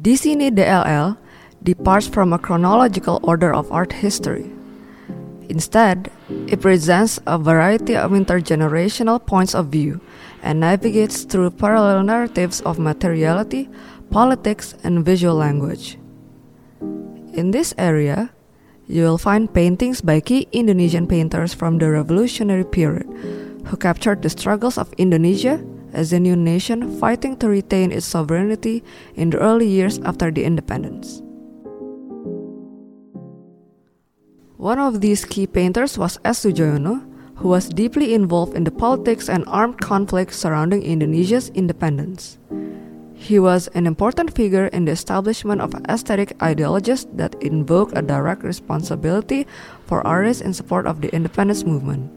Di sini DLL departs from a chronological order of art history. Instead, it presents a variety of intergenerational points of view and navigates through parallel narratives of materiality, politics, and visual language. In this area, you will find paintings by key Indonesian painters from the revolutionary period who captured the struggles of Indonesia as a new nation fighting to retain its sovereignty in the early years after the independence. One of these key painters was S. Sudjojono, who was deeply involved in the politics and armed conflicts surrounding Indonesia's independence. He was an important figure in the establishment of aesthetic ideologies that invoked a direct responsibility for artists in support of the independence movement.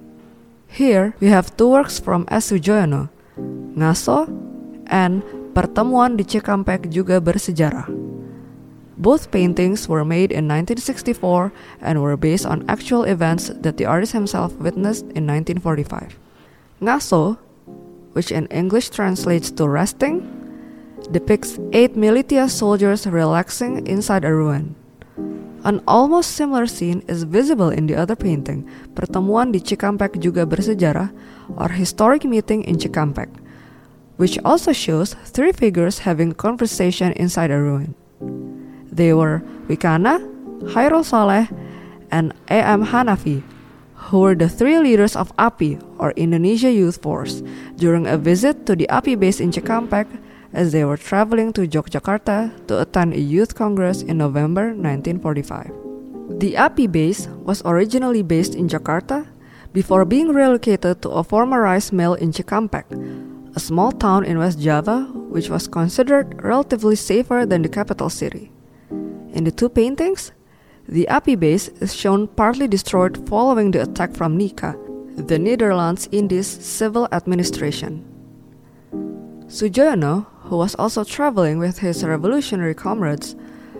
Here, we have two works from S. Sudjojono, Ngaso and Pertemuan di Cikampek juga bersejarah. Both paintings were made in 1964 and were based on actual events that the artist himself witnessed in 1945. Ngaso, which in English translates to resting, depicts eight militia soldiers relaxing inside a ruin. An almost similar scene is visible in the other painting, Pertemuan di Cikampek juga bersejarah, or Historic Meeting in Cikampek, which also shows three figures having conversation inside a ruin. They were Wikana, Chaerul Saleh, and A.M. Hanafi, who were the three leaders of API, or Indonesia Youth Force, during a visit to the API base in Cikampek as they were traveling to Yogyakarta to attend a youth congress in November 1945. The API base was originally based in Jakarta before being relocated to a former rice mill in Cikampek, a small town in West Java which was considered relatively safer than the capital city. In the two paintings, the API base is shown partly destroyed following the attack from NICA, the Netherlands Indies civil administration. Sudjojono, who was also traveling with his revolutionary comrades,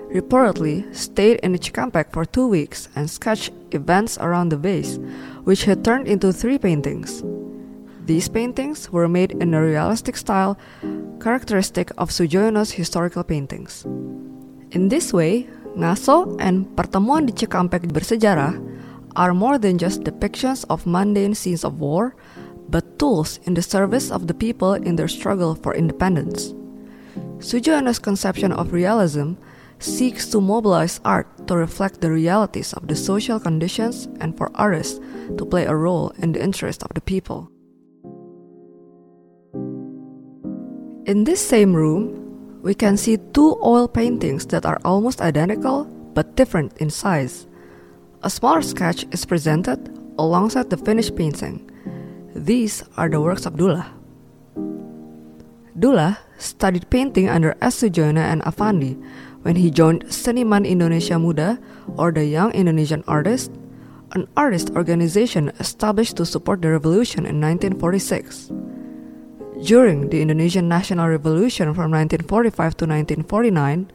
reportedly stayed in Cikampek for two weeks and sketched events around the base, which he turned into three paintings. These paintings were made in a realistic style characteristic of Sudjojono's historical paintings. In this way, Ngaso and Pertemuan di Cikampek bersejarah are more than just depictions of mundane scenes of war, but tools in the service of the people in their struggle for independence. Sudjojono's conception of realism seeks to mobilize art to reflect the realities of the social conditions and for artists to play a role in the interest of the people. In this same room, we can see two oil paintings that are almost identical but different in size. A smaller sketch is presented alongside the finished painting. These are the works of Dullah. Dullah studied painting under S. And Affandi when he joined Seniman Indonesia Muda or the Young Indonesian Artist, an artist organization established to support the revolution in 1946. During the Indonesian National Revolution from 1945 to 1949,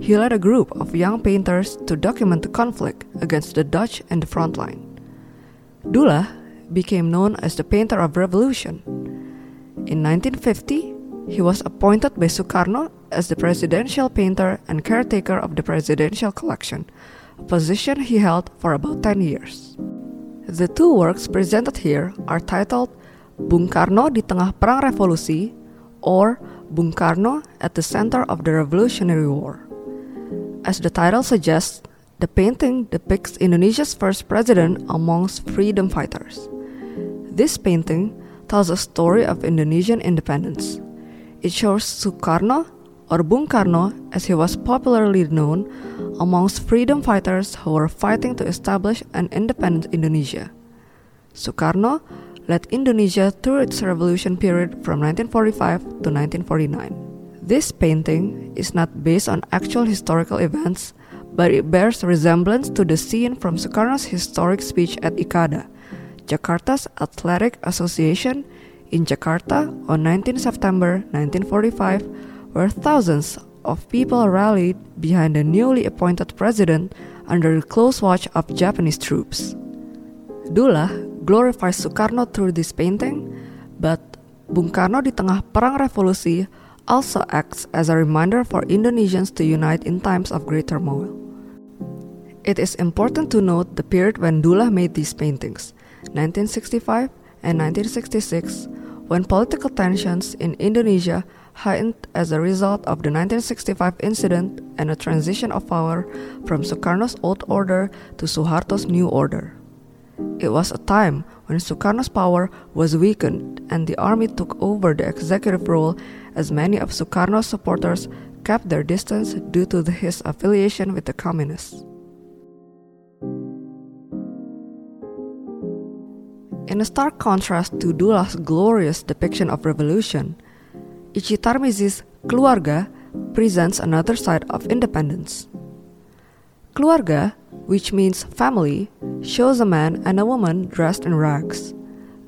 he led a group of young painters to document the conflict against the Dutch in the front line. Dullah became known as the painter of revolution. In 1950, he was appointed by Sukarno as the presidential painter and caretaker of the presidential collection, a position he held for about 10 years. The two works presented here are titled Bung Karno di tengah perang revolusi or Bung Karno at the center of the Revolutionary War. As the title suggests, the painting depicts Indonesia's first president amongst freedom fighters. This painting tells a story of Indonesian independence. It shows Sukarno, or Bung Karno as he was popularly known, amongst freedom fighters who were fighting to establish an independent Indonesia. Sukarno led Indonesia through its revolution period from 1945 to 1949. This painting is not based on actual historical events, but it bears resemblance to the scene from Sukarno's historic speech at IKADA, Jakarta's Athletic Association in Jakarta on 19 September 1945, where thousands of people rallied behind the newly appointed president under the close watch of Japanese troops. Dullah glorifies Sukarno through this painting, but Bung Karno di tengah perang revolusi also acts as a reminder for Indonesians to unite in times of great turmoil. It is important to note the period when Dullah made these paintings, 1965 and 1966, when political tensions in Indonesia heightened as a result of the 1965 incident and a transition of power from Sukarno's old order to Suharto's new order. It was a time when Sukarno's power was weakened and the army took over the executive role as many of Sukarno's supporters kept their distance due to his affiliation with the communists. In a stark contrast to Dullah's glorious depiction of revolution, Itji Tarmizi's Keluarga presents another side of independence. Keluarga, which means family, shows a man and a woman dressed in rags.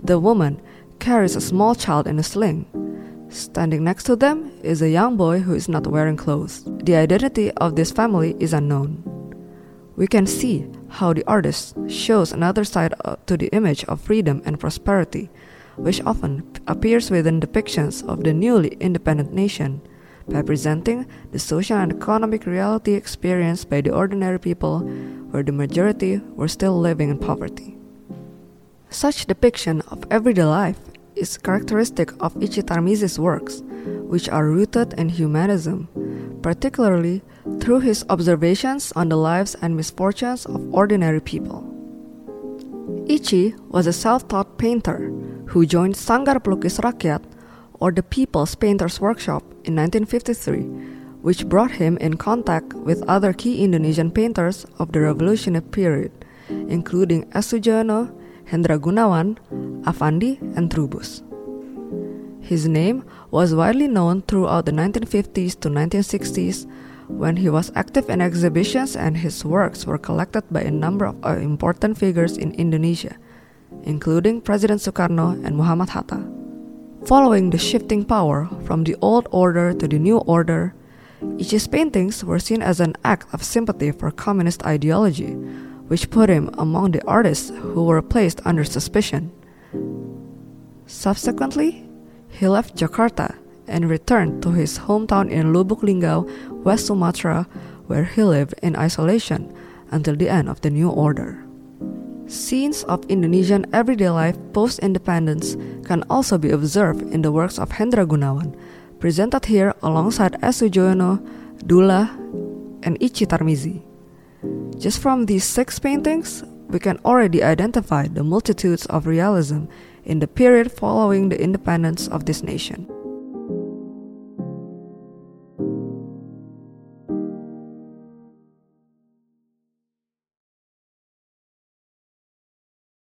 The woman carries a small child in a sling. Standing next to them is a young boy who is not wearing clothes. The identity of this family is unknown. We can see how the artist shows another side uh, to the image of freedom and prosperity, which often appears within depictions of the newly independent nation, by presenting the social and economic reality experienced by the ordinary people, where the majority were still living in poverty. Such depiction of everyday life is characteristic of Tarmizi's works, which are rooted in humanism, particularly through his observations on the lives and misfortunes of ordinary people. Itji was a self taught painter who joined Sanggar Pelukis Rakyat, or the People's Painters Workshop, in 1953, which brought him in contact with other key Indonesian painters of the revolutionary period, including S. Sudjojono, Hendra Gunawan, Affandi, and Trubus. His name was widely known throughout the 1950s to 1960s when he was active in exhibitions and his works were collected by a number of uh, important figures in Indonesia, including President Sukarno and Muhammad Hatta. Following the shifting power from the old order to the new order, Itji's paintings were seen as an act of sympathy for communist ideology, which put him among the artists who were placed under suspicion. Subsequently, he left Jakarta and returned to his hometown in Lubuk Linggau, West Sumatra, where he lived in isolation until the end of the new order. Scenes of Indonesian everyday life post independence can also be observed in the works of Hendra Gunawan, presented here alongside S. Dullah, and Itji Tarmizi. Just from these six paintings, we can already identify the multitudes of realism in the period following the independence of this nation.